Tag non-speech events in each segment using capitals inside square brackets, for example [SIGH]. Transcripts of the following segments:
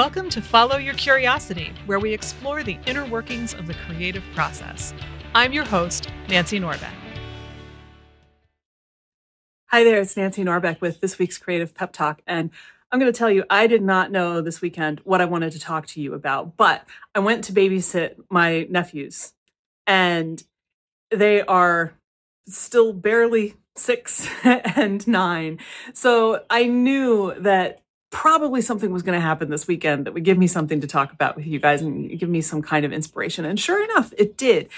Welcome to Follow Your Curiosity, where we explore the inner workings of the creative process. I'm your host, Nancy Norbeck. Hi there, it's Nancy Norbeck with this week's Creative Pep Talk. And I'm going to tell you, I did not know this weekend what I wanted to talk to you about, but I went to babysit my nephews, and they are still barely six [LAUGHS] and nine. So I knew that probably something was going to happen this weekend that would give me something to talk about with you guys and give me some kind of inspiration. And sure enough, it did.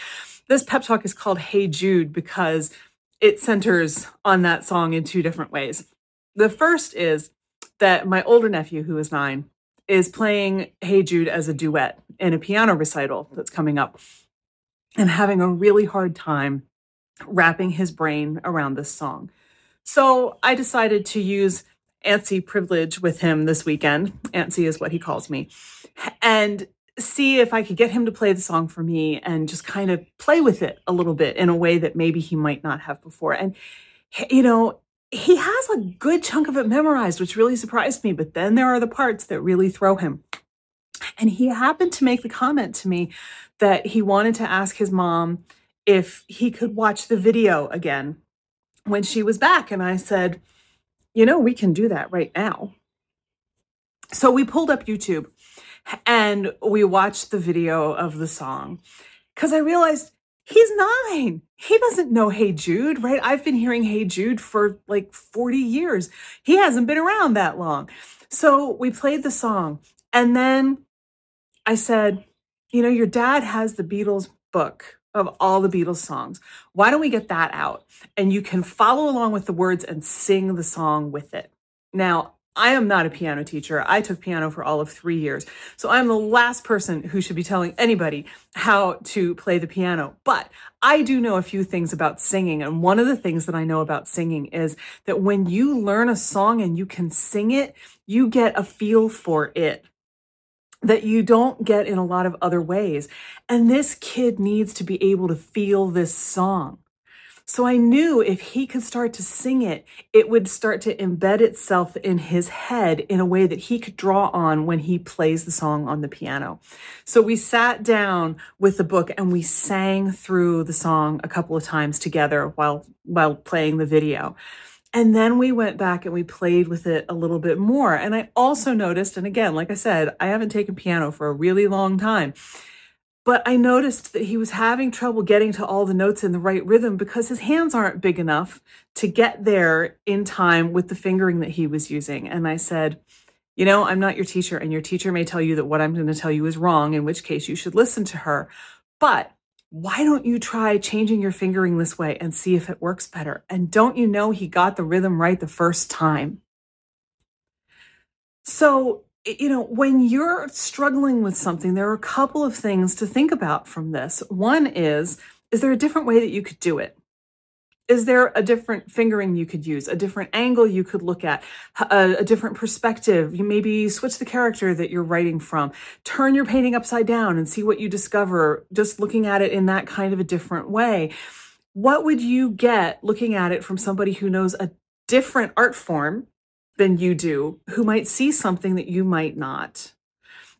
This pep talk is called Hey Jude because it centers on that song in two different ways. The first is that my older nephew, who is nine, is playing Hey Jude as a duet in a piano recital that's coming up and having a really hard time wrapping his brain around this song. So I decided to use antsy privilege with him this weekend. Antsy is what he calls me. And see if I could get him to play the song for me and just kind of play with it a little bit in a way that maybe he might not have before. And, you know, he has a good chunk of it memorized, which really surprised me. But then there are the parts that really throw him. And he happened to make the comment to me that he wanted to ask his mom if he could watch the video again when she was back. And I said, you know, we can do that right now. So we pulled up YouTube and we watched the video of the song because I realized he's nine. He doesn't know Hey Jude, right? I've been hearing Hey Jude for like 40 years. He hasn't been around that long. So we played the song. And then I said, You know, your dad has the Beatles book of all the Beatles songs. Why don't we get that out? And you can follow along with the words and sing the song with it. Now, I am not a piano teacher. I took piano for all of three years. So I'm the last person who should be telling anybody how to play the piano. But I do know a few things about singing. And one of the things that I know about singing is that when you learn a song and you can sing it, you get a feel for it that you don't get in a lot of other ways. And this kid needs to be able to feel this song. So I knew if he could start to sing it, it would start to embed itself in his head in a way that he could draw on when he plays the song on the piano. So we sat down with the book and we sang through the song a couple of times together while while playing the video. And then we went back and we played with it a little bit more. And I also noticed, and again, like I said, I haven't taken piano for a really long time, but I noticed that he was having trouble getting to all the notes in the right rhythm because his hands aren't big enough to get there in time with the fingering that he was using. And I said, you know, I'm not your teacher, and your teacher may tell you that what I'm going to tell you is wrong, in which case you should listen to her. But why don't you try changing your fingering this way and see if it works better? And don't you know he got the rhythm right the first time? So, you know, when you're struggling with something, there are a couple of things to think about from this. One is, is there a different way that you could do it? Is there a different fingering you could use, a different angle you could look at, a, a, different perspective? You maybe switch the character that you're writing from, turn your painting upside down and see what you discover just looking at it in that kind of a different way. What would you get looking at it from somebody who knows a different art form than you do, who might see something that you might not?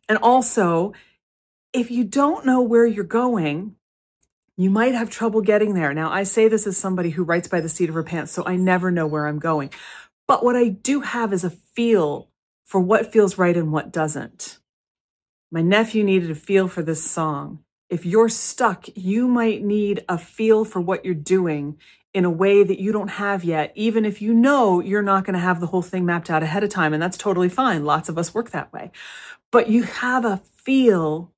And also, if you don't know where you're going, you might have trouble getting there. Now, I say this as somebody who writes by the seat of her pants, so I never know where I'm going. But what I do have is a feel for what feels right and what doesn't. My nephew needed a feel for this song. If you're stuck, you might need a feel for what you're doing in a way that you don't have yet, even if you know you're not going to have the whole thing mapped out ahead of time. And that's totally fine. Lots of us work that way. But you have a feel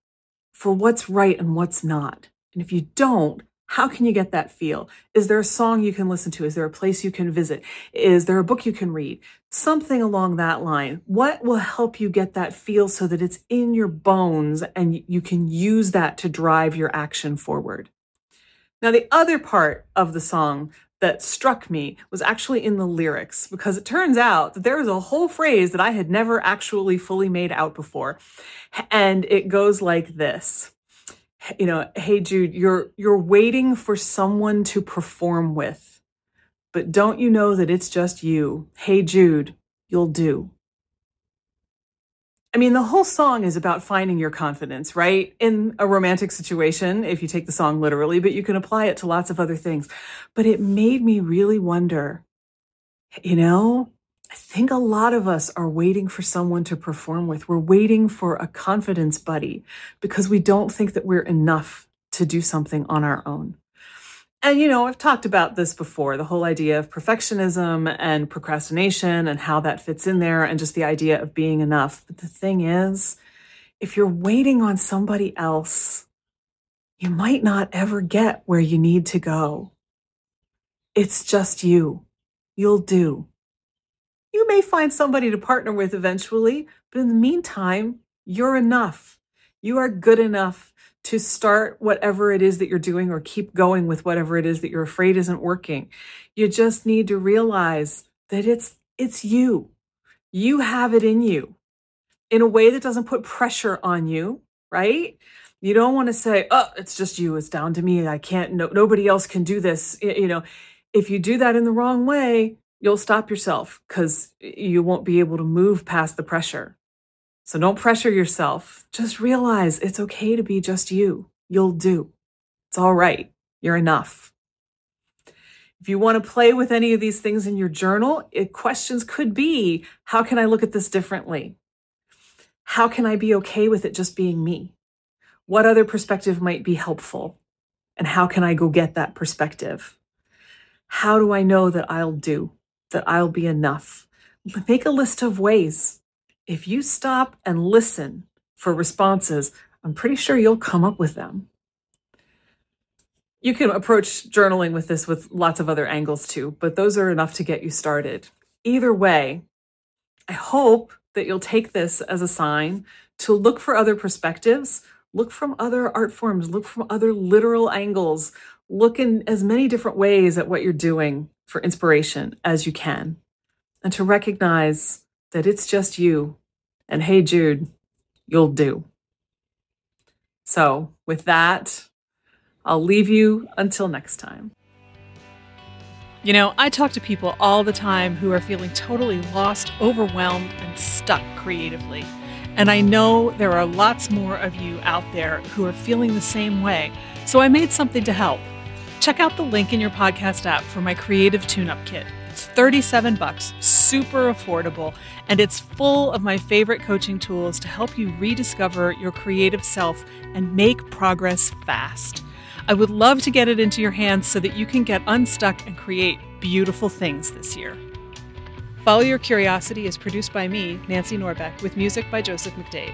for what's right and what's not. And if you don't, how can you get that feel? Is there a song you can listen to? Is there a place you can visit? Is there a book you can read? Something along that line. What will help you get that feel so that it's in your bones and you can use that to drive your action forward? Now, the other part of the song that struck me was actually in the lyrics because it turns out that there is a whole phrase that I had never actually fully made out before. And it goes like this you know, hey Jude, you're you're waiting for someone to perform with. But don't you know that it's just you? Hey Jude, you'll do. I mean, the whole song is about finding your confidence, right? In a romantic situation, if you take the song literally, but you can apply it to lots of other things. But it made me really wonder, you know, I think a lot of us are waiting for someone to perform with. We're waiting for a confidence buddy because we don't think that we're enough to do something on our own. And, you know, I've talked about this before the whole idea of perfectionism and procrastination and how that fits in there, and just the idea of being enough. But the thing is, if you're waiting on somebody else, you might not ever get where you need to go. It's just you. You'll do. You may find somebody to partner with eventually, but in the meantime, you're enough. You are good enough to start whatever it is that you're doing or keep going with whatever it is that you're afraid isn't working. You just need to realize that it's it's you. You have it in you in a way that doesn't put pressure on you, right? You don't want to say, "Oh, it's just you. It's down to me. I can't no, nobody else can do this." You know, if you do that in the wrong way, you'll stop yourself because you won't be able to move past the pressure. So don't pressure yourself. Just realize it's okay to be just you. You'll do. It's all right. You're enough. If you want to play with any of these things in your journal, it, questions could be how can I look at this differently? How can I be okay with it just being me? What other perspective might be helpful? And how can I go get that perspective? How do I know that I'll do? That I'll be enough. Make a list of ways. If you stop and listen for responses, I'm pretty sure you'll come up with them. You can approach journaling with this with lots of other angles too, but those are enough to get you started. Either way, I hope that you'll take this as a sign to look for other perspectives, look from other art forms, look from other literal angles, look in as many different ways at what you're doing for inspiration as you can, and to recognize that it's just you. And hey, Jude, you'll do. So, with that, I'll leave you until next time. You know, I talk to people all the time who are feeling totally lost, overwhelmed, and stuck creatively. And I know there are lots more of you out there who are feeling the same way. So I made something to help. Check out the link in your podcast app for my creative tune-up kit. It's 37 bucks, super affordable, and it's full of my favorite coaching tools to help you rediscover your creative self and make progress fast. I would love to get it into your hands so that you can get unstuck and create beautiful things this year. Follow Your Curiosity is produced by me, Nancy Norbeck, with music by Joseph McDade.